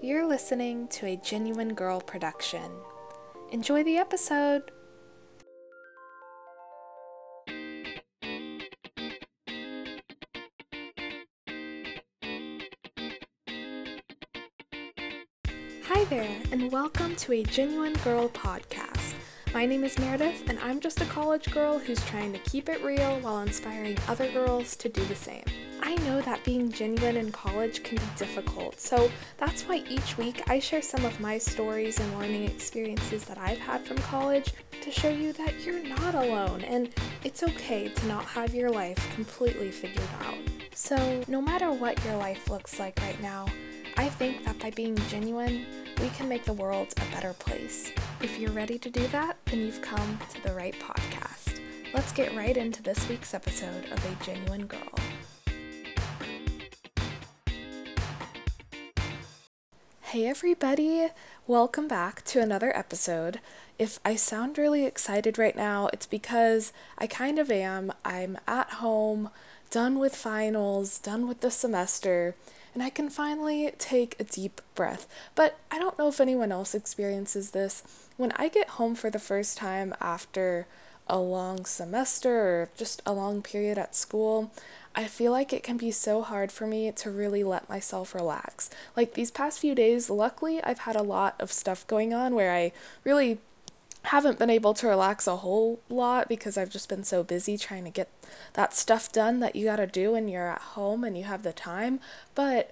You're listening to a Genuine Girl production. Enjoy the episode! Hi there, and welcome to a Genuine Girl podcast. My name is Meredith, and I'm just a college girl who's trying to keep it real while inspiring other girls to do the same. I know that being genuine in college can be difficult, so that's why each week I share some of my stories and learning experiences that I've had from college to show you that you're not alone and it's okay to not have your life completely figured out. So, no matter what your life looks like right now, I think that by being genuine, we can make the world a better place. If you're ready to do that, then you've come to the right podcast. Let's get right into this week's episode of A Genuine Girl. Hey everybody, welcome back to another episode. If I sound really excited right now, it's because I kind of am. I'm at home, done with finals, done with the semester, and I can finally take a deep breath. But I don't know if anyone else experiences this. When I get home for the first time after a long semester or just a long period at school, I feel like it can be so hard for me to really let myself relax. Like these past few days, luckily, I've had a lot of stuff going on where I really haven't been able to relax a whole lot because I've just been so busy trying to get that stuff done that you got to do when you're at home and you have the time. But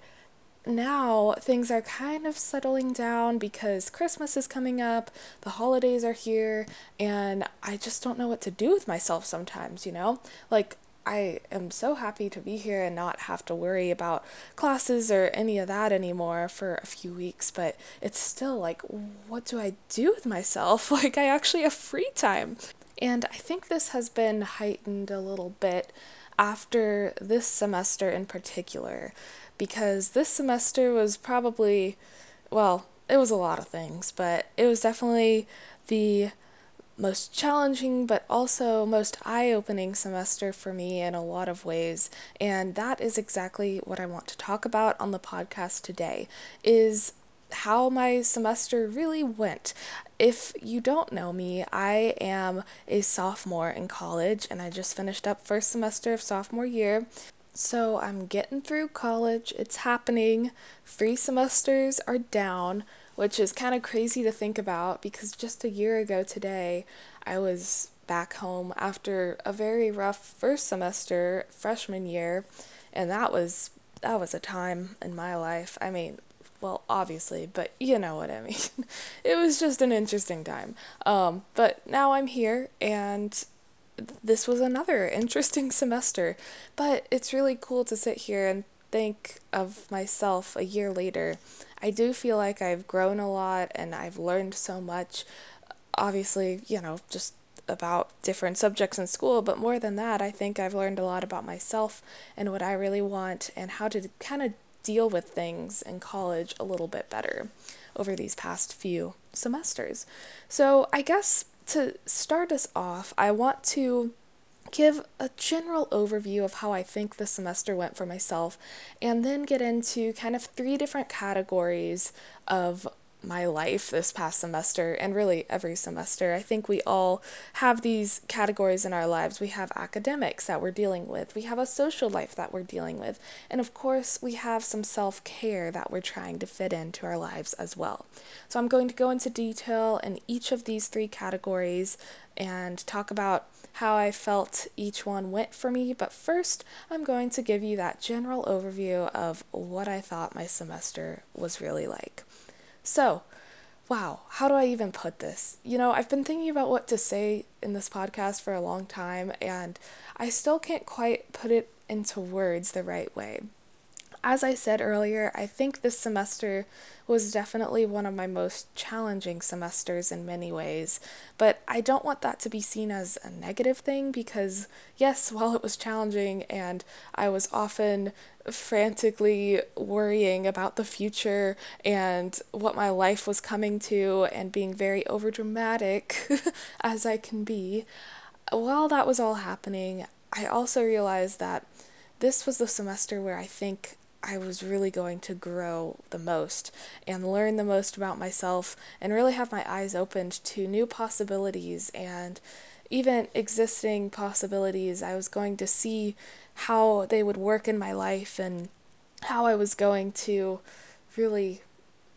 now things are kind of settling down because Christmas is coming up, the holidays are here, and I just don't know what to do with myself sometimes, you know? Like, I am so happy to be here and not have to worry about classes or any of that anymore for a few weeks, but it's still like, what do I do with myself? Like, I actually have free time. And I think this has been heightened a little bit after this semester in particular, because this semester was probably, well, it was a lot of things, but it was definitely the most challenging but also most eye-opening semester for me in a lot of ways. And that is exactly what I want to talk about on the podcast today is how my semester really went. If you don't know me, I am a sophomore in college and I just finished up first semester of sophomore year. So I'm getting through college. It's happening. Three semesters are down which is kind of crazy to think about because just a year ago today, I was back home after a very rough first semester freshman year, and that was that was a time in my life. I mean, well, obviously, but you know what I mean. it was just an interesting time. Um, but now I'm here and this was another interesting semester. But it's really cool to sit here and think of myself a year later I do feel like I've grown a lot and I've learned so much. Obviously, you know, just about different subjects in school, but more than that, I think I've learned a lot about myself and what I really want and how to kind of deal with things in college a little bit better over these past few semesters. So, I guess to start us off, I want to give a general overview of how I think the semester went for myself, and then get into kind of three different categories of my life this past semester and really every semester. I think we all have these categories in our lives. We have academics that we're dealing with, we have a social life that we're dealing with, and of course, we have some self care that we're trying to fit into our lives as well. So, I'm going to go into detail in each of these three categories and talk about how I felt each one went for me, but first I'm going to give you that general overview of what I thought my semester was really like. So, wow, how do I even put this? You know, I've been thinking about what to say in this podcast for a long time, and I still can't quite put it into words the right way. As I said earlier, I think this semester was definitely one of my most challenging semesters in many ways, but I don't want that to be seen as a negative thing because, yes, while it was challenging and I was often frantically worrying about the future and what my life was coming to and being very overdramatic as I can be, while that was all happening, I also realized that this was the semester where I think I was really going to grow the most and learn the most about myself and really have my eyes opened to new possibilities and even existing possibilities. I was going to see how they would work in my life and how I was going to really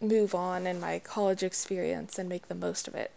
move on in my college experience and make the most of it.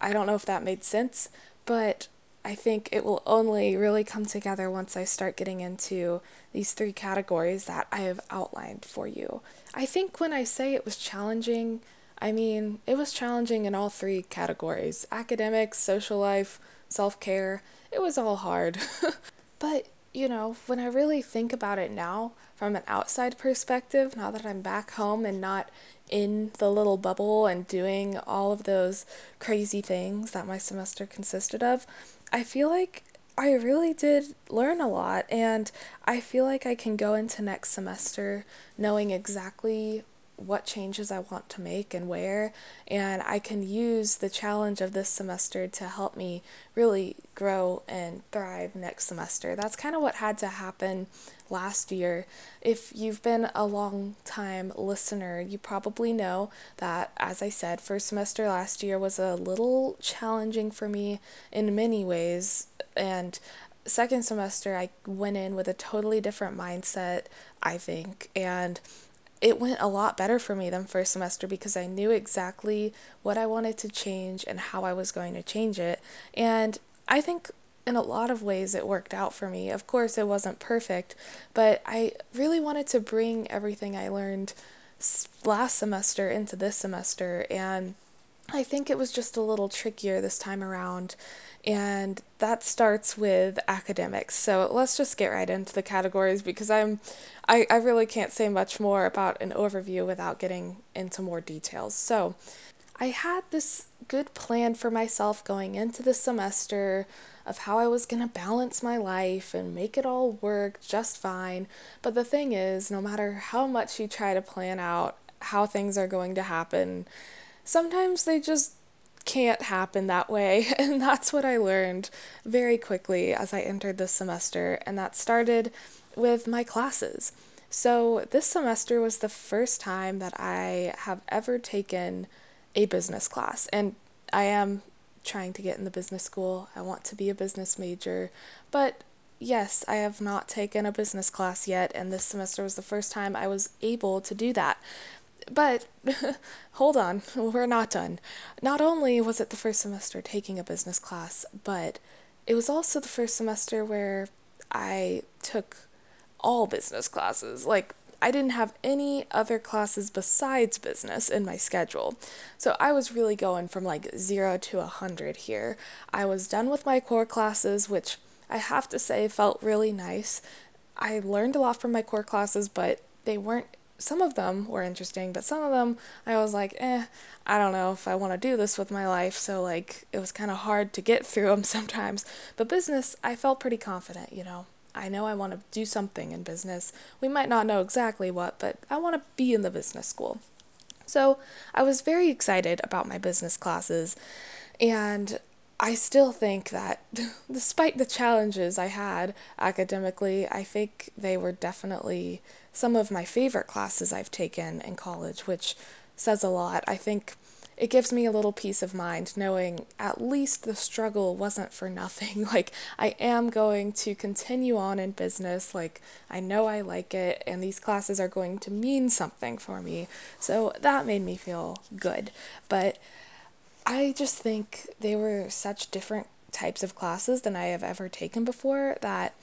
I don't know if that made sense, but I think it will only really come together once I start getting into these three categories that I have outlined for you. I think when I say it was challenging, I mean it was challenging in all three categories academics, social life, self care. It was all hard. but, you know, when I really think about it now, from an outside perspective, now that I'm back home and not in the little bubble and doing all of those crazy things that my semester consisted of, I feel like I really did learn a lot, and I feel like I can go into next semester knowing exactly what changes I want to make and where, and I can use the challenge of this semester to help me really grow and thrive next semester. That's kind of what had to happen last year. If you've been a long time listener, you probably know that, as I said, first semester last year was a little challenging for me in many ways, and second semester I went in with a totally different mindset, I think, and it went a lot better for me than first semester because I knew exactly what I wanted to change and how I was going to change it. And I think in a lot of ways it worked out for me. Of course, it wasn't perfect, but I really wanted to bring everything I learned last semester into this semester. And I think it was just a little trickier this time around and that starts with academics. So let's just get right into the categories because I'm I, I really can't say much more about an overview without getting into more details. So I had this good plan for myself going into the semester of how I was going to balance my life and make it all work just fine. But the thing is, no matter how much you try to plan out how things are going to happen, sometimes they just can't happen that way. And that's what I learned very quickly as I entered this semester. And that started with my classes. So, this semester was the first time that I have ever taken a business class. And I am trying to get in the business school. I want to be a business major. But yes, I have not taken a business class yet. And this semester was the first time I was able to do that. But hold on, we're not done. Not only was it the first semester taking a business class, but it was also the first semester where I took all business classes. Like, I didn't have any other classes besides business in my schedule. So I was really going from like zero to a hundred here. I was done with my core classes, which I have to say felt really nice. I learned a lot from my core classes, but they weren't some of them were interesting, but some of them I was like, eh, I don't know if I want to do this with my life. So, like, it was kind of hard to get through them sometimes. But business, I felt pretty confident, you know. I know I want to do something in business. We might not know exactly what, but I want to be in the business school. So, I was very excited about my business classes, and I still think that despite the challenges I had academically, I think they were definitely some of my favorite classes I've taken in college, which says a lot. I think it gives me a little peace of mind knowing at least the struggle wasn't for nothing. Like, I am going to continue on in business. Like, I know I like it, and these classes are going to mean something for me. So that made me feel good. But I just think they were such different types of classes than I have ever taken before that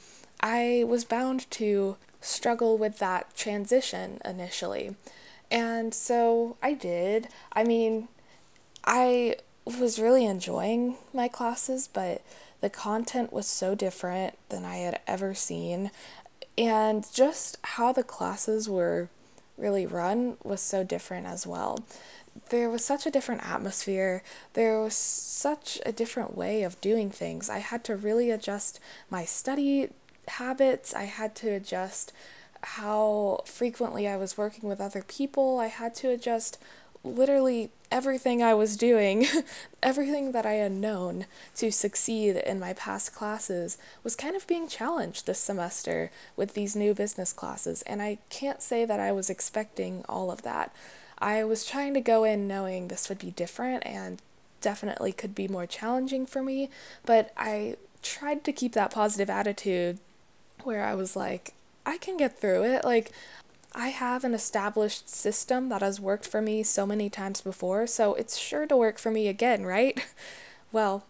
I was bound to struggle with that transition initially. And so I did. I mean, I was really enjoying my classes, but the content was so different than I had ever seen. And just how the classes were really run was so different as well. There was such a different atmosphere. There was such a different way of doing things. I had to really adjust my study habits. I had to adjust how frequently I was working with other people. I had to adjust literally everything I was doing, everything that I had known to succeed in my past classes was kind of being challenged this semester with these new business classes. And I can't say that I was expecting all of that. I was trying to go in knowing this would be different and definitely could be more challenging for me, but I tried to keep that positive attitude where I was like, I can get through it. Like, I have an established system that has worked for me so many times before, so it's sure to work for me again, right? well,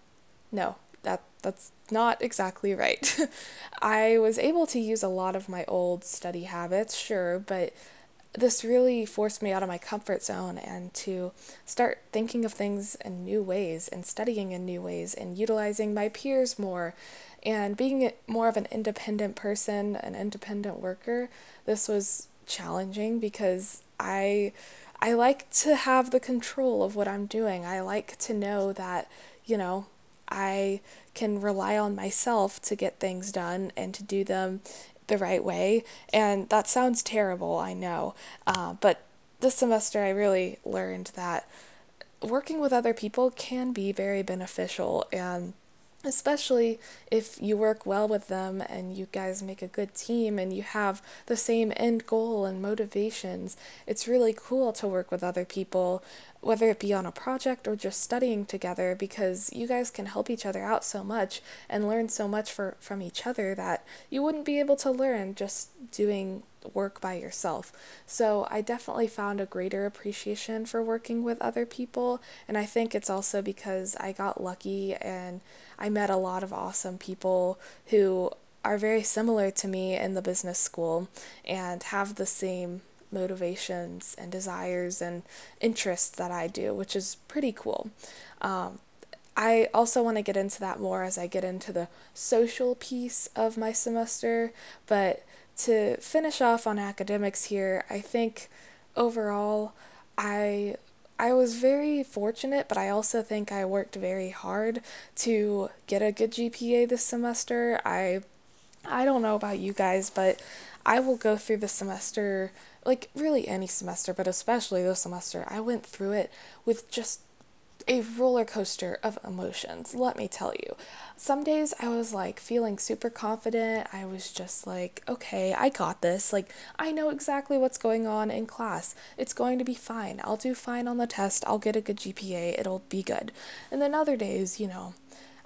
no, that that's not exactly right. I was able to use a lot of my old study habits, sure, but this really forced me out of my comfort zone and to start thinking of things in new ways and studying in new ways and utilizing my peers more and being more of an independent person, an independent worker. This was challenging because I I like to have the control of what I'm doing. I like to know that, you know, I can rely on myself to get things done and to do them the right way. And that sounds terrible, I know. Uh, but this semester, I really learned that working with other people can be very beneficial. And especially if you work well with them and you guys make a good team and you have the same end goal and motivations. It's really cool to work with other people, whether it be on a project or just studying together, because you guys can help each other out so much and learn so much for, from each other that you wouldn't be able to learn just doing work by yourself. So I definitely found a greater appreciation for working with other people, and I think it's also because I got lucky and I met a lot of awesome people who are very similar to me in the business school and have the same motivations and desires and interests that I do, which is pretty cool. Um, I also want to get into that more as I get into the social piece of my semester, but to finish off on academics here, I think overall I I was very fortunate, but I also think I worked very hard to get a good GPA this semester. I I don't know about you guys, but I will go through the semester like really any semester, but especially this semester. I went through it with just a roller coaster of emotions, let me tell you. Some days I was like feeling super confident. I was just like, okay, I got this. Like, I know exactly what's going on in class. It's going to be fine. I'll do fine on the test. I'll get a good GPA. It'll be good. And then other days, you know,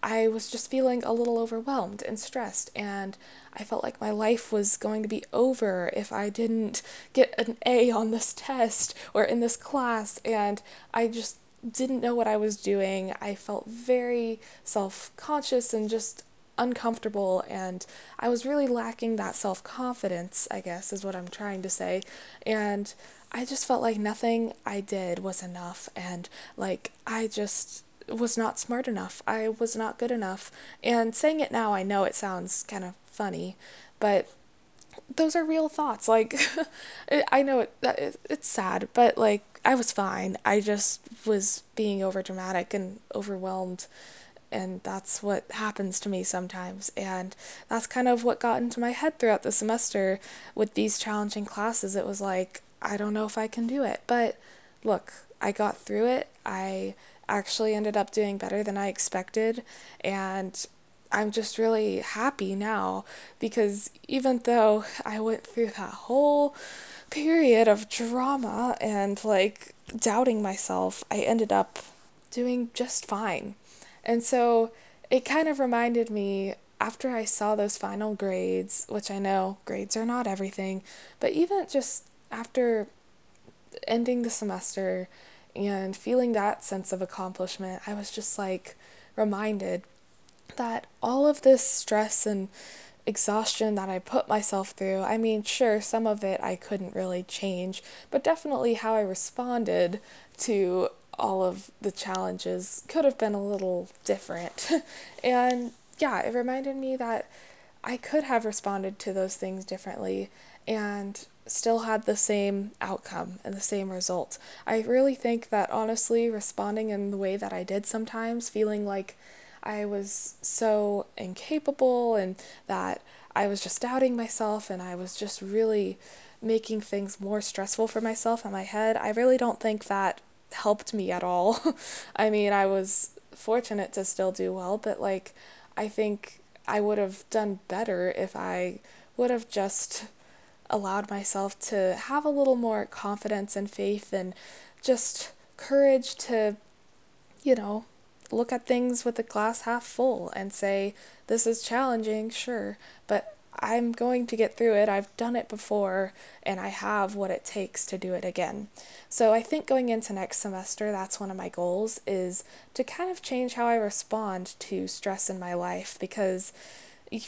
I was just feeling a little overwhelmed and stressed, and I felt like my life was going to be over if I didn't get an A on this test or in this class, and I just didn't know what I was doing. I felt very self conscious and just uncomfortable, and I was really lacking that self confidence, I guess, is what I'm trying to say. And I just felt like nothing I did was enough, and like I just was not smart enough. I was not good enough. And saying it now, I know it sounds kind of funny, but those are real thoughts. Like, I know it, it's sad, but like, I was fine. I just was being over dramatic and overwhelmed. And that's what happens to me sometimes. And that's kind of what got into my head throughout the semester with these challenging classes. It was like, I don't know if I can do it. But look, I got through it. I actually ended up doing better than I expected. And I'm just really happy now because even though I went through that whole period of drama and like doubting myself, I ended up doing just fine. And so it kind of reminded me after I saw those final grades, which I know grades are not everything, but even just after ending the semester and feeling that sense of accomplishment, I was just like reminded that all of this stress and exhaustion that I put myself through, I mean, sure, some of it I couldn't really change, but definitely how I responded to all of the challenges could have been a little different. and yeah, it reminded me that I could have responded to those things differently and still had the same outcome and the same result. I really think that honestly, responding in the way that I did sometimes, feeling like I was so incapable and that I was just doubting myself and I was just really making things more stressful for myself in my head. I really don't think that helped me at all. I mean, I was fortunate to still do well, but like, I think I would have done better if I would have just allowed myself to have a little more confidence and faith and just courage to, you know, look at things with the glass half full and say, this is challenging, sure, but I'm going to get through it. I've done it before and I have what it takes to do it again. So I think going into next semester, that's one of my goals is to kind of change how I respond to stress in my life because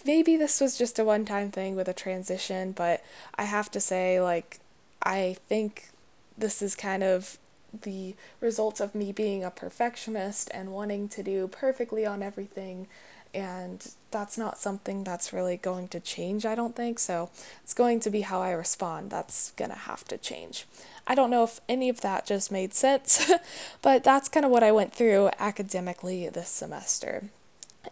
maybe this was just a one time thing with a transition, but I have to say, like, I think this is kind of the results of me being a perfectionist and wanting to do perfectly on everything and that's not something that's really going to change, I don't think. So it's going to be how I respond. That's going to have to change. I don't know if any of that just made sense, but that's kind of what I went through academically this semester.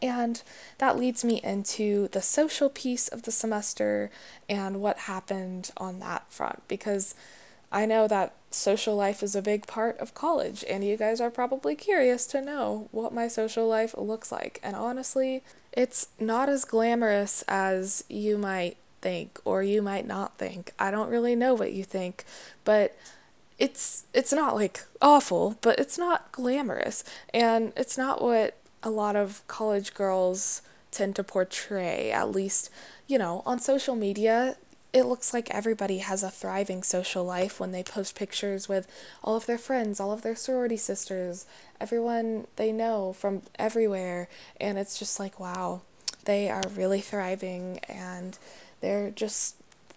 And that leads me into the social piece of the semester and what happened on that front because I know that social life is a big part of college, and you guys are probably curious to know what my social life looks like. And honestly, it's not as glamorous as you might think or you might not think. I don't really know what you think, but it's it's not like awful, but it's not glamorous. And it's not what a lot of college girls tend to portray, at least, you know, on social media it looks like everybody has a thriving social life when they post pictures with all of their friends, all of their sorority sisters, everyone they know from everywhere. And it's just like, wow, they are really thriving and they're just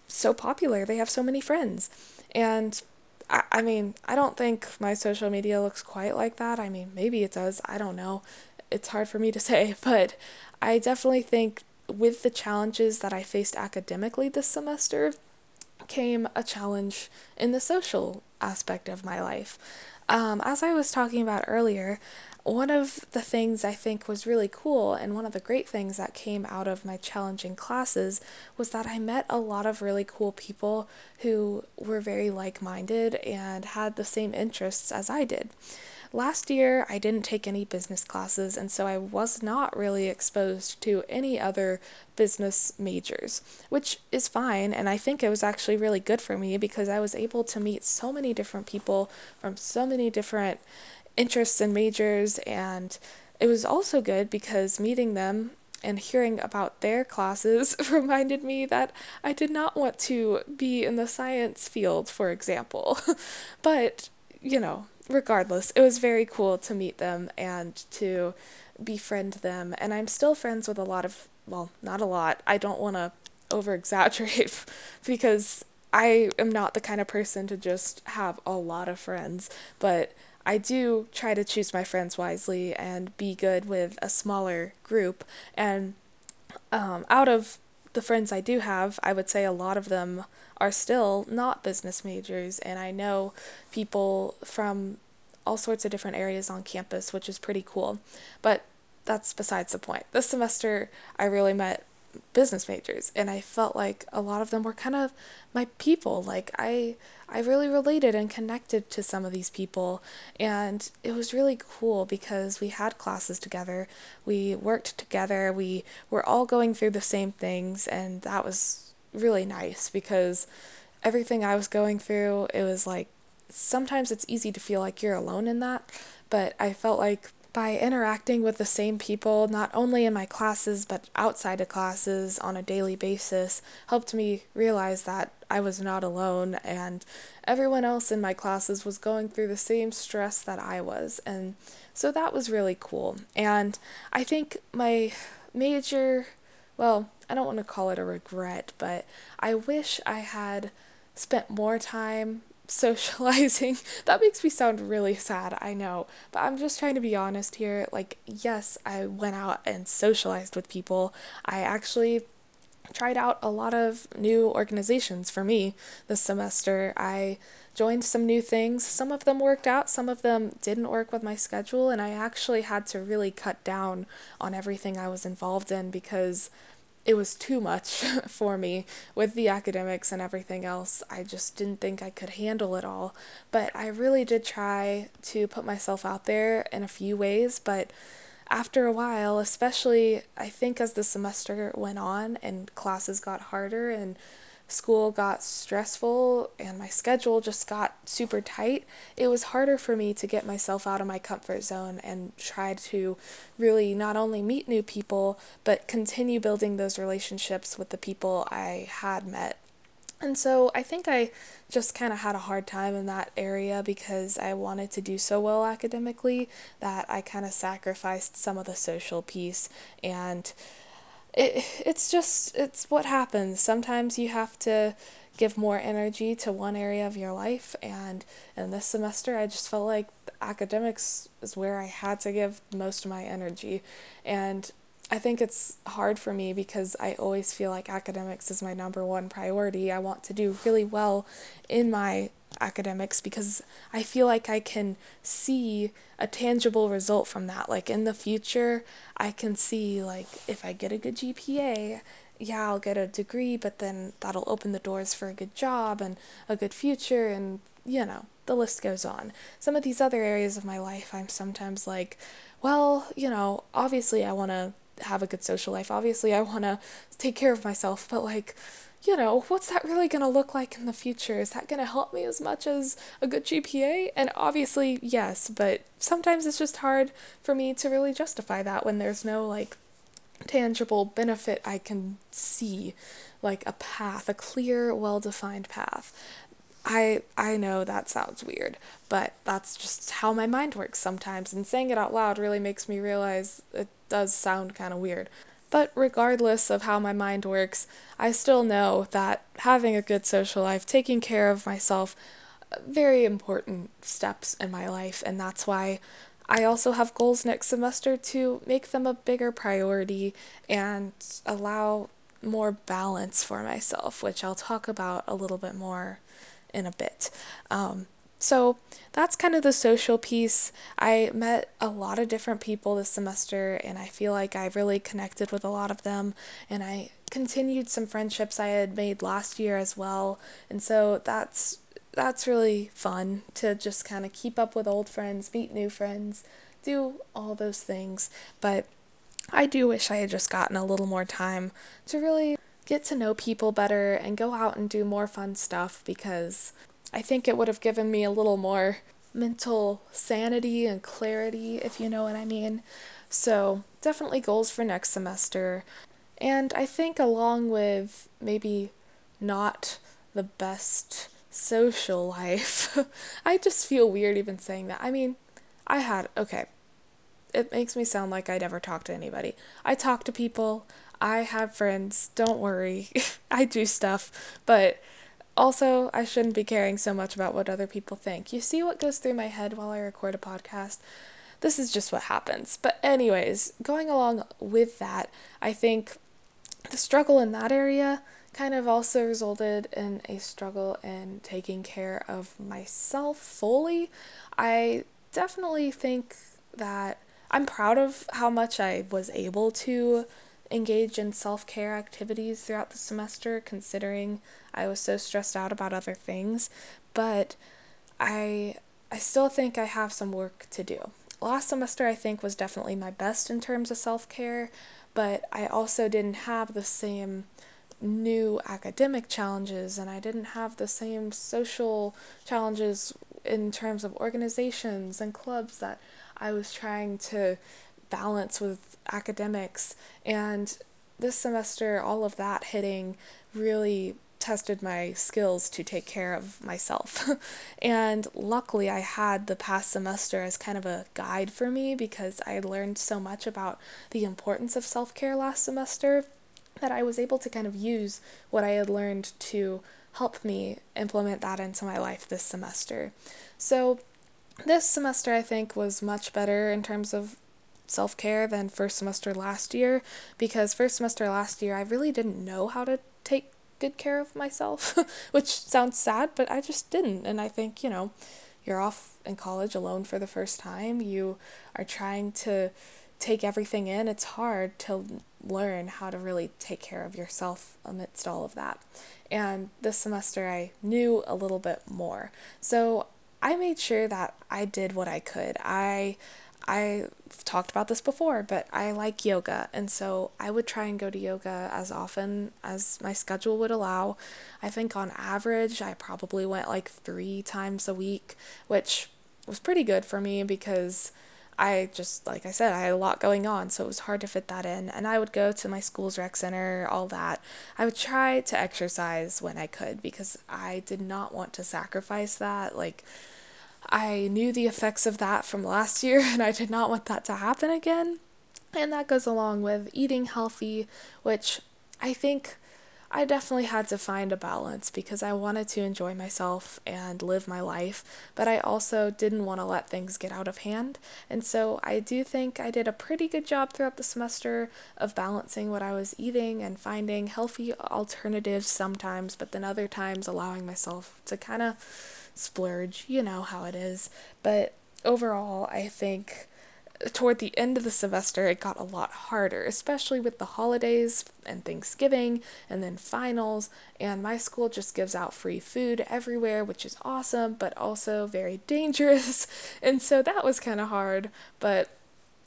so popular. They have so many friends. And I, I mean, I don't think my social media looks quite like that. I mean, maybe it does. I don't know. It's hard for me to say, but I definitely think with the challenges that I faced academically this semester came a challenge in the social aspect of my life. Um, as I was talking about earlier, one of the things I think was really cool, and one of the great things that came out of my challenging classes, was that I met a lot of really cool people who were very like minded and had the same interests as I did. Last year, I didn't take any business classes, and so I was not really exposed to any other business majors, which is fine. And I think it was actually really good for me because I was able to meet so many different people from so many different interests and majors. And it was also good because meeting them and hearing about their classes reminded me that I did not want to be in the science field, for example. but, you know, regardless, it was very cool to meet them and to befriend them. And I'm still friends with a lot of, well, not a lot. I don't want to over exaggerate because I am not the kind of person to just have a lot of friends, but I do try to choose my friends wisely and be good with a smaller group. And um, out of the friends I do have, I would say a lot of them are still not business majors, and I know people from all sorts of different areas on campus, which is pretty cool. But that's besides the point. This semester, I really met business majors and I felt like a lot of them were kind of my people. Like I I really related and connected to some of these people and it was really cool because we had classes together. We worked together. We were all going through the same things and that was really nice because everything I was going through it was like sometimes it's easy to feel like you're alone in that, but I felt like by interacting with the same people, not only in my classes but outside of classes on a daily basis, helped me realize that I was not alone and everyone else in my classes was going through the same stress that I was. And so that was really cool. And I think my major, well, I don't want to call it a regret, but I wish I had spent more time socializing. that makes me sound really sad, I know. But I'm just trying to be honest here. Like, yes, I went out and socialized with people. I actually tried out a lot of new organizations for me this semester. I joined some new things. Some of them worked out, some of them didn't work with my schedule, and I actually had to really cut down on everything I was involved in because it was too much for me with the academics and everything else. I just didn't think I could handle it all. But I really did try to put myself out there in a few ways, but after a while, especially I think as the semester went on and classes got harder and school got stressful and my schedule just got super tight, it was harder for me to get myself out of my comfort zone and try to really not only meet new people, but continue building those relationships with the people I had met. And so I think I just kind of had a hard time in that area because I wanted to do so well academically that I kind of sacrificed some of the social piece and it it's just it's what happens. Sometimes you have to give more energy to one area of your life and in this semester I just felt like academics is where I had to give most of my energy and I think it's hard for me because I always feel like academics is my number one priority. I want to do really well in my academics because I feel like I can see a tangible result from that. Like in the future, I can see like if I get a good GPA, yeah, I'll get a degree, but then that'll open the doors for a good job and a good future and you know, the list goes on. Some of these other areas of my life, I'm sometimes like, well, you know, obviously I want to have a good social life. Obviously, I want to take care of myself, but like you know, what's that really going to look like in the future? Is that going to help me as much as a good GPA? And obviously, yes, but sometimes it's just hard for me to really justify that when there's no like tangible benefit I can see, like a path, a clear, well-defined path. I I know that sounds weird, but that's just how my mind works sometimes and saying it out loud really makes me realize it does sound kind of weird. But regardless of how my mind works, I still know that having a good social life, taking care of myself, very important steps in my life, and that's why I also have goals next semester to make them a bigger priority and allow more balance for myself, which I'll talk about a little bit more in a bit. Um, so that's kind of the social piece. I met a lot of different people this semester, and I feel like I really connected with a lot of them, and I continued some friendships I had made last year as well. And so that's that's really fun to just kind of keep up with old friends, meet new friends, do all those things. But I do wish I had just gotten a little more time to really get to know people better and go out and do more fun stuff because I think it would have given me a little more mental sanity and clarity, if you know what I mean. So, definitely goals for next semester. And I think, along with maybe not the best social life, I just feel weird even saying that. I mean, I had, okay, it makes me sound like I never talk to anybody. I talk to people, I have friends, don't worry, I do stuff, but also, I shouldn't be caring so much about what other people think. You see what goes through my head while I record a podcast? This is just what happens. But, anyways, going along with that, I think the struggle in that area kind of also resulted in a struggle in taking care of myself fully. I definitely think that I'm proud of how much I was able to engage in self care activities throughout the semester, considering I was so stressed out about other things. But I I still think I have some work to do. Last semester I think was definitely my best in terms of self care, but I also didn't have the same new academic challenges and I didn't have the same social challenges in terms of organizations and clubs that I was trying to balance with academics. And this semester, all of that hitting really tested my skills to take care of myself. and luckily, I had the past semester as kind of a guide for me because I had learned so much about the importance of self care last semester that I was able to kind of use what I had learned to help me implement that into my life this semester. So, this semester I think was much better in terms of self care than first semester last year because first semester last year I really didn't know how to take good care of myself, which sounds sad, but I just didn't. And I think, you know, you're off in college alone for the first time. You are trying to take everything in, it's hard to learn how to really take care of yourself amidst all of that. And this semester, I knew a little bit more. So I made sure that I did what I could. I I've talked about this before, but I like yoga, and so I would try and go to yoga as often as my schedule would allow. I think on average, I probably went like three times a week, which was pretty good for me because I just, like I said, I had a lot going on, so it was hard to fit that in. And I would go to my school's rec center, all that. I would try to exercise when I could because I did not want to sacrifice that. Like, I knew the effects of that from last year, and I did not want that to happen again. And that goes along with eating healthy, which I think I definitely had to find a balance because I wanted to enjoy myself and live my life, but I also didn't want to let things get out of hand. And so I do think I did a pretty good job throughout the semester of balancing what I was eating and finding healthy alternatives sometimes, but then other times allowing myself to kind of splurge. You know how it is. But overall, I think toward the end of the semester, it got a lot harder, especially with the holidays and Thanksgiving and then finals. And my school just gives out free food everywhere, which is awesome, but also very dangerous. And so that was kind of hard, but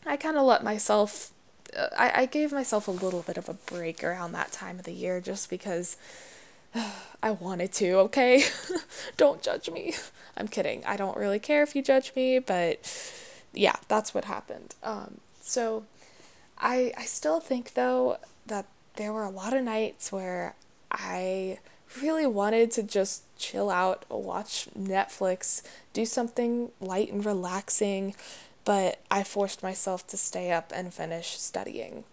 I kind of let myself, uh, I, I gave myself a little bit of a break around that time of the year just because I wanted to, okay? don't judge me. I'm kidding. I don't really care if you judge me, but yeah, that's what happened. Um, so I I still think though that there were a lot of nights where I really wanted to just chill out, watch Netflix, do something light and relaxing, but I forced myself to stay up and finish studying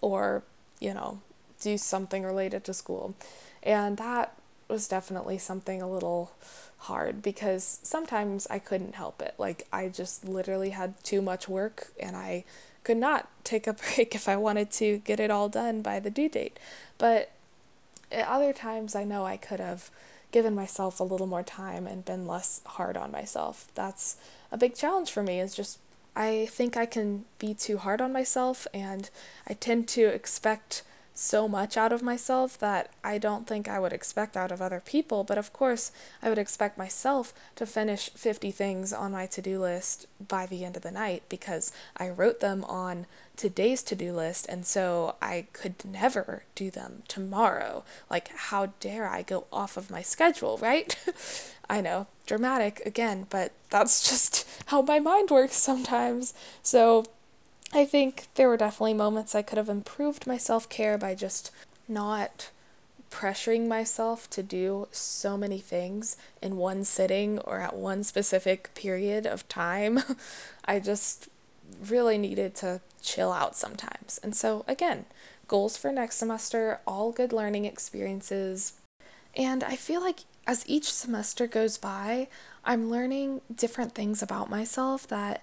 or, you know, do something related to school. And that was definitely something a little hard because sometimes I couldn't help it. Like, I just literally had too much work and I could not take a break if I wanted to get it all done by the due date. But at other times, I know I could have given myself a little more time and been less hard on myself. That's a big challenge for me, is just I think I can be too hard on myself and I tend to expect so much out of myself that I don't think I would expect out of other people. But of course, I would expect myself to finish 50 things on my to do list by the end of the night because I wrote them on today's to do list, and so I could never do them tomorrow. Like, how dare I go off of my schedule, right? I know, dramatic again, but that's just how my mind works sometimes. So, I think there were definitely moments I could have improved my self care by just not pressuring myself to do so many things in one sitting or at one specific period of time. I just really needed to chill out sometimes. And so, again, goals for next semester, all good learning experiences. And I feel like as each semester goes by, I'm learning different things about myself that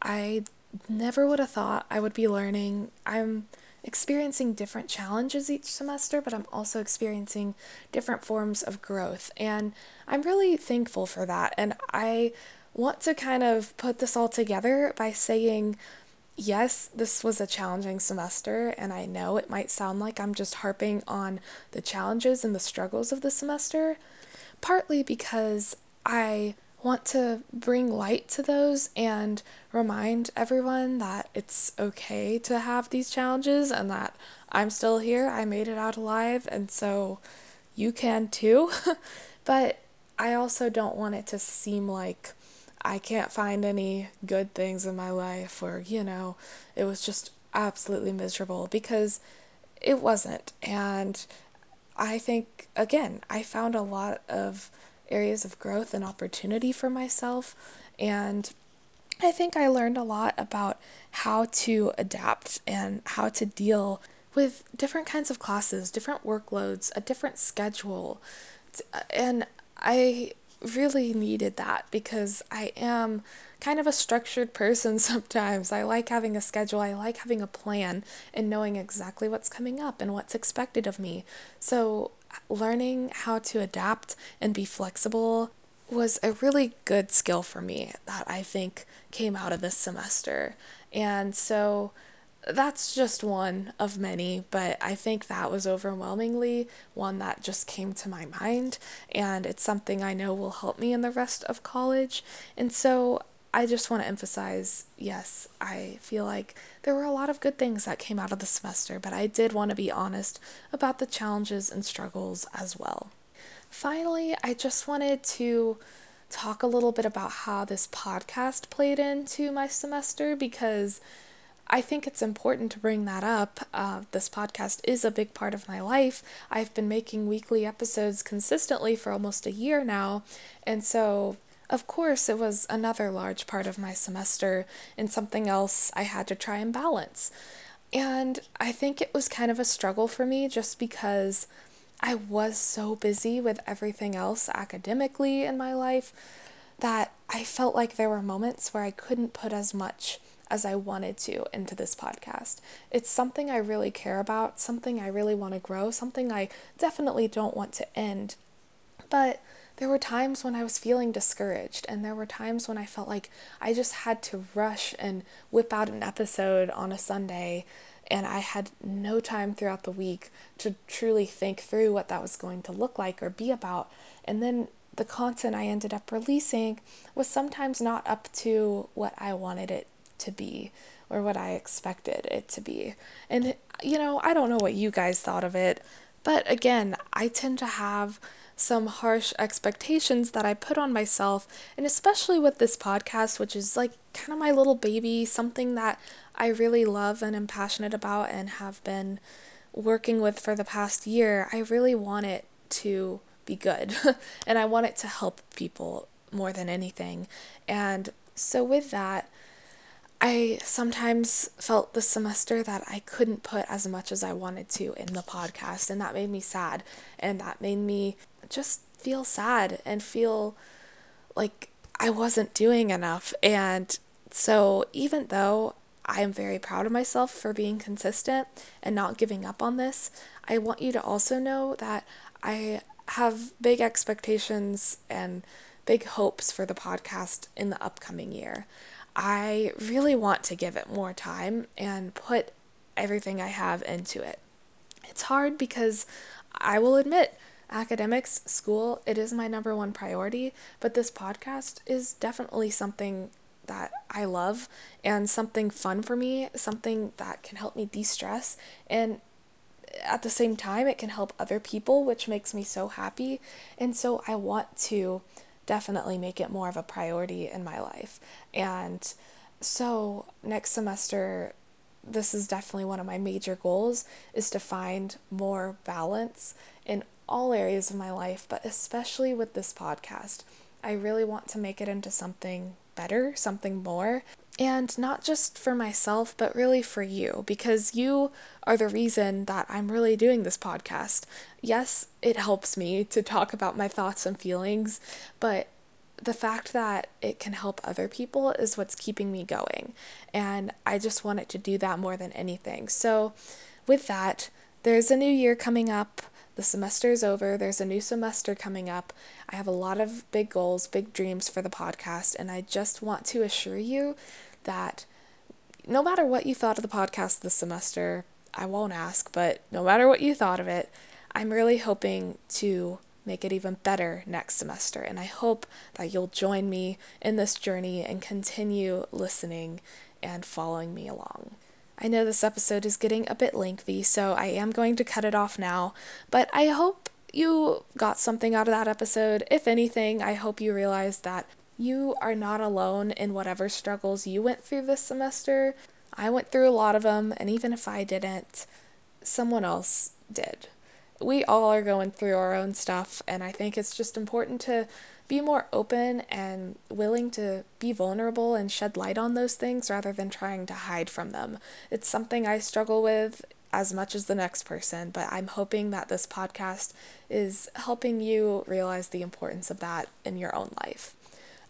I never would have thought I would be learning. I'm experiencing different challenges each semester, but I'm also experiencing different forms of growth. And I'm really thankful for that. And I want to kind of put this all together by saying, yes, this was a challenging semester, and I know it might sound like I'm just harping on the challenges and the struggles of the semester, partly because I want to bring light to those and remind everyone that it's okay to have these challenges and that I'm still here. I made it out alive, and so you can too. but I also don't want it to seem like I can't find any good things in my life or, you know, it was just absolutely miserable because it wasn't. And I think, again, I found a lot of areas of growth and opportunity for myself. And I think I learned a lot about how to adapt and how to deal with different kinds of classes, different workloads, a different schedule. And I really needed that because I am kind of a structured person sometimes. I like having a schedule, I like having a plan and knowing exactly what's coming up and what's expected of me. So learning how to adapt and be flexible was a really good skill for me that I think came out of this semester. And so that's just one of many, but I think that was overwhelmingly one that just came to my mind, and it's something I know will help me in the rest of college. And so I just want to emphasize yes, I feel like there were a lot of good things that came out of the semester, but I did want to be honest about the challenges and struggles as well. Finally, I just wanted to talk a little bit about how this podcast played into my semester because I think it's important to bring that up. Uh, this podcast is a big part of my life. I've been making weekly episodes consistently for almost a year now, and so of course, it was another large part of my semester and something else I had to try and balance. And I think it was kind of a struggle for me just because I was so busy with everything else academically in my life that I felt like there were moments where I couldn't put as much as I wanted to into this podcast. It's something I really care about, something I really want to grow, something I definitely don't want to end. But there were times when I was feeling discouraged, and there were times when I felt like I just had to rush and whip out an episode on a Sunday, and I had no time throughout the week to truly think through what that was going to look like or be about. And then the content I ended up releasing was sometimes not up to what I wanted it to be or what I expected it to be. And, you know, I don't know what you guys thought of it, but again, I tend to have some harsh expectations that I put on myself, and especially with this podcast, which is like kind of my little baby, something that I really love and am passionate about and have been working with for the past year. I really want it to be good, and I want it to help people more than anything. And so, with that, I sometimes felt this semester that I couldn't put as much as I wanted to in the podcast, and that made me sad. And that made me just feel sad and feel like I wasn't doing enough. And so, even though I am very proud of myself for being consistent and not giving up on this, I want you to also know that I have big expectations and big hopes for the podcast in the upcoming year. I really want to give it more time and put everything I have into it. It's hard because I will admit, academics, school, it is my number one priority, but this podcast is definitely something that I love and something fun for me, something that can help me de stress. And at the same time, it can help other people, which makes me so happy. And so I want to definitely make it more of a priority in my life. And so next semester this is definitely one of my major goals is to find more balance all areas of my life, but especially with this podcast. I really want to make it into something better, something more, and not just for myself, but really for you, because you are the reason that I'm really doing this podcast. Yes, it helps me to talk about my thoughts and feelings, but the fact that it can help other people is what's keeping me going. And I just want it to do that more than anything. So, with that, there's a new year coming up. The semester is over. There's a new semester coming up. I have a lot of big goals, big dreams for the podcast, and I just want to assure you that no matter what you thought of the podcast this semester, I won't ask, but no matter what you thought of it, I'm really hoping to make it even better next semester. And I hope that you'll join me in this journey and continue listening and following me along. I know this episode is getting a bit lengthy, so I am going to cut it off now, but I hope you got something out of that episode. If anything, I hope you realized that you are not alone in whatever struggles you went through this semester. I went through a lot of them, and even if I didn't, someone else did we all are going through our own stuff, and I think it's just important to be more open and willing to be vulnerable and shed light on those things rather than trying to hide from them. It's something I struggle with as much as the next person, but I'm hoping that this podcast is helping you realize the importance of that in your own life.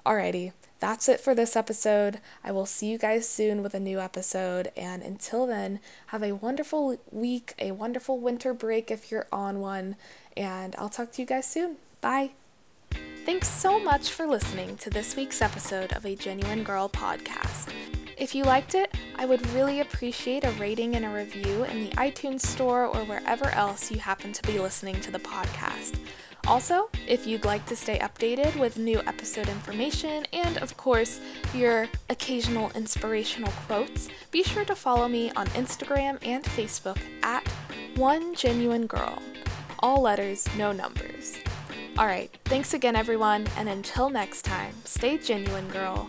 Alrighty, that's it for this episode. I will see you guys soon with a new episode. And until then, have a wonderful week, a wonderful winter break if you're on one. And I'll talk to you guys soon. Bye. Thanks so much for listening to this week's episode of a Genuine Girl podcast. If you liked it, I would really appreciate a rating and a review in the iTunes Store or wherever else you happen to be listening to the podcast. Also, if you'd like to stay updated with new episode information and, of course, your occasional inspirational quotes, be sure to follow me on Instagram and Facebook at One Genuine Girl. All letters, no numbers. Alright, thanks again, everyone, and until next time, stay genuine, girl.